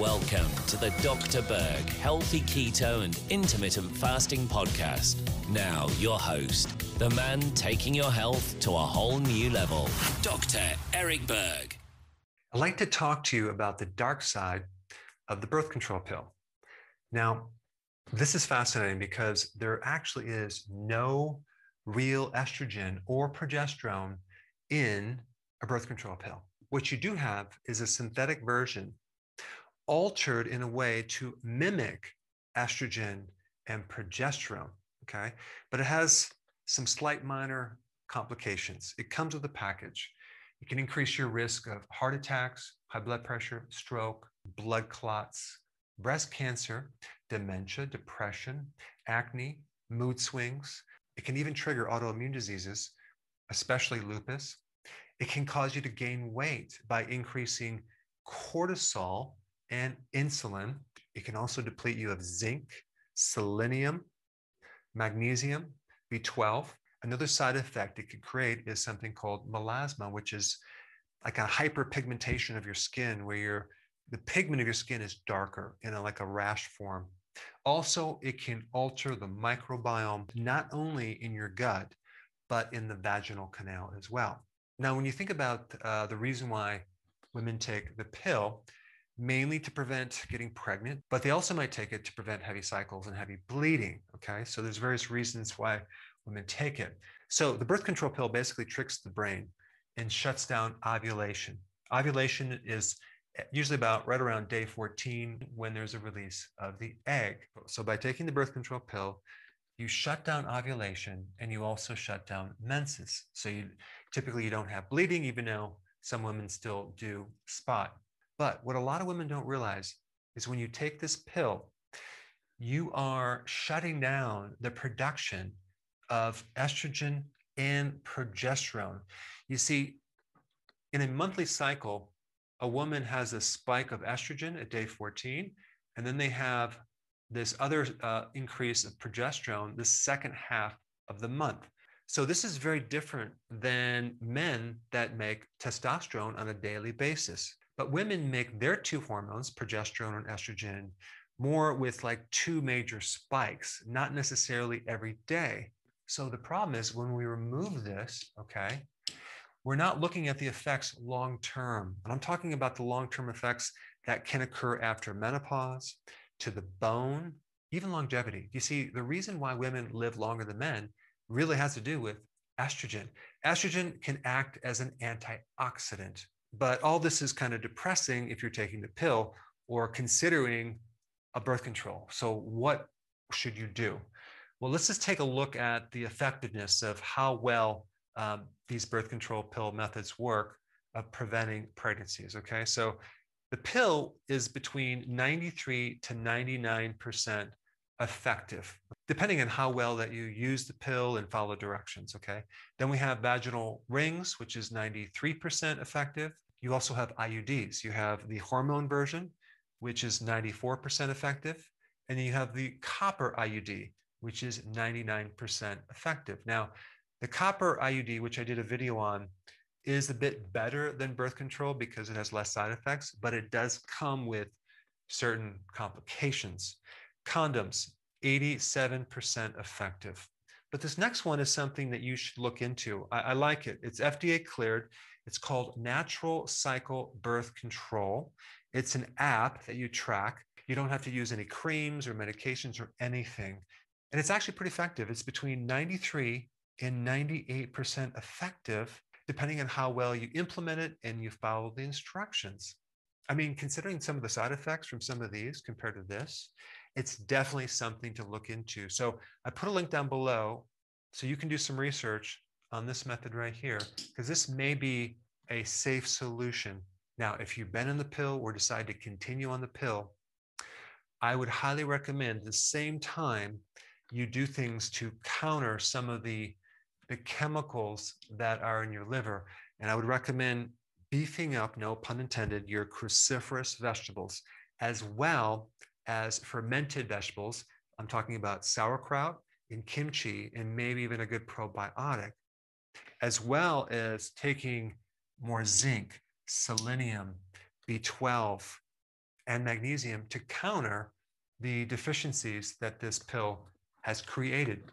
Welcome to the Dr. Berg Healthy Keto and Intermittent Fasting Podcast. Now, your host, the man taking your health to a whole new level, Dr. Eric Berg. I'd like to talk to you about the dark side of the birth control pill. Now, this is fascinating because there actually is no real estrogen or progesterone in a birth control pill. What you do have is a synthetic version altered in a way to mimic estrogen and progesterone. Okay. But it has some slight minor complications. It comes with a package. It can increase your risk of heart attacks, high blood pressure, stroke, blood clots, breast cancer, dementia, depression, acne, mood swings. It can even trigger autoimmune diseases, especially lupus. It can cause you to gain weight by increasing cortisol and insulin. It can also deplete you of zinc, selenium, magnesium, B12. Another side effect it could create is something called melasma, which is like a hyperpigmentation of your skin where your the pigment of your skin is darker in a, like a rash form. Also, it can alter the microbiome, not only in your gut, but in the vaginal canal as well. Now, when you think about uh, the reason why women take the pill, mainly to prevent getting pregnant, but they also might take it to prevent heavy cycles and heavy bleeding. Okay, so there's various reasons why women take it. So the birth control pill basically tricks the brain and shuts down ovulation. Ovulation is eh, usually about right around day 14 when there's a release of the egg. So by taking the birth control pill, you shut down ovulation and you also shut down menses. So you typically you don't have bleeding, even though some women still do spot. But what a lot of women don't realize is when you take this pill, you are shutting down the production of estrogen and progesterone. You see, in a monthly cycle, a woman has a spike of estrogen at day 14, and then they have this other uh, increase of progesterone the second half of the month. So, this is very different than men that make testosterone on a daily basis. But women make their two hormones, progesterone and estrogen, more with like two major spikes, not necessarily every day. So the problem is when we remove this, okay, we're not looking at the effects long term. And I'm talking about the long term effects that can occur after menopause, to the bone, even longevity. You see, the reason why women live longer than men really has to do with estrogen. Estrogen can act as an antioxidant. But all this is kind of depressing if you're taking the pill or considering a birth control. So, what should you do? Well, let's just take a look at the effectiveness of how well um, these birth control pill methods work of preventing pregnancies. Okay, so the pill is between 93 to 99% effective, depending on how well that you use the pill and follow directions. Okay. Then we have vaginal rings, which is 93% effective. You also have IUDs. You have the hormone version, which is 94% effective. And then you have the copper IUD, which is 99% effective. Now, the copper IUD, which I did a video on, is a bit better than birth control because it has less side effects, but it does come with certain complications. Condoms, 87% effective. But this next one is something that you should look into. I, I, like it. It's FDA cleared. It's called Natural Cycle Birth Control. It's an app that you track. You don't have to use any creams or medications or anything. And it's actually pretty effective. It's between 93 and 98% effective, depending on how well you implement it and you follow the instructions. I mean, considering some of the side effects from some of these compared to this, it's definitely something to look into. So I put a link down below so you can do some research on this method right here, because this may be a safe solution. Now, if you've been in the pill or decide to continue on the pill, I would highly recommend the same time you do things to counter some of the, the chemicals that are in your liver. And I would recommend beefing up, no pun intended, your cruciferous vegetables, as well as fermented vegetables. I'm talking about sauerkraut and kimchi, and maybe even a good probiotic, as well as taking more zinc, selenium, B12, and magnesium to counter the deficiencies that this pill has created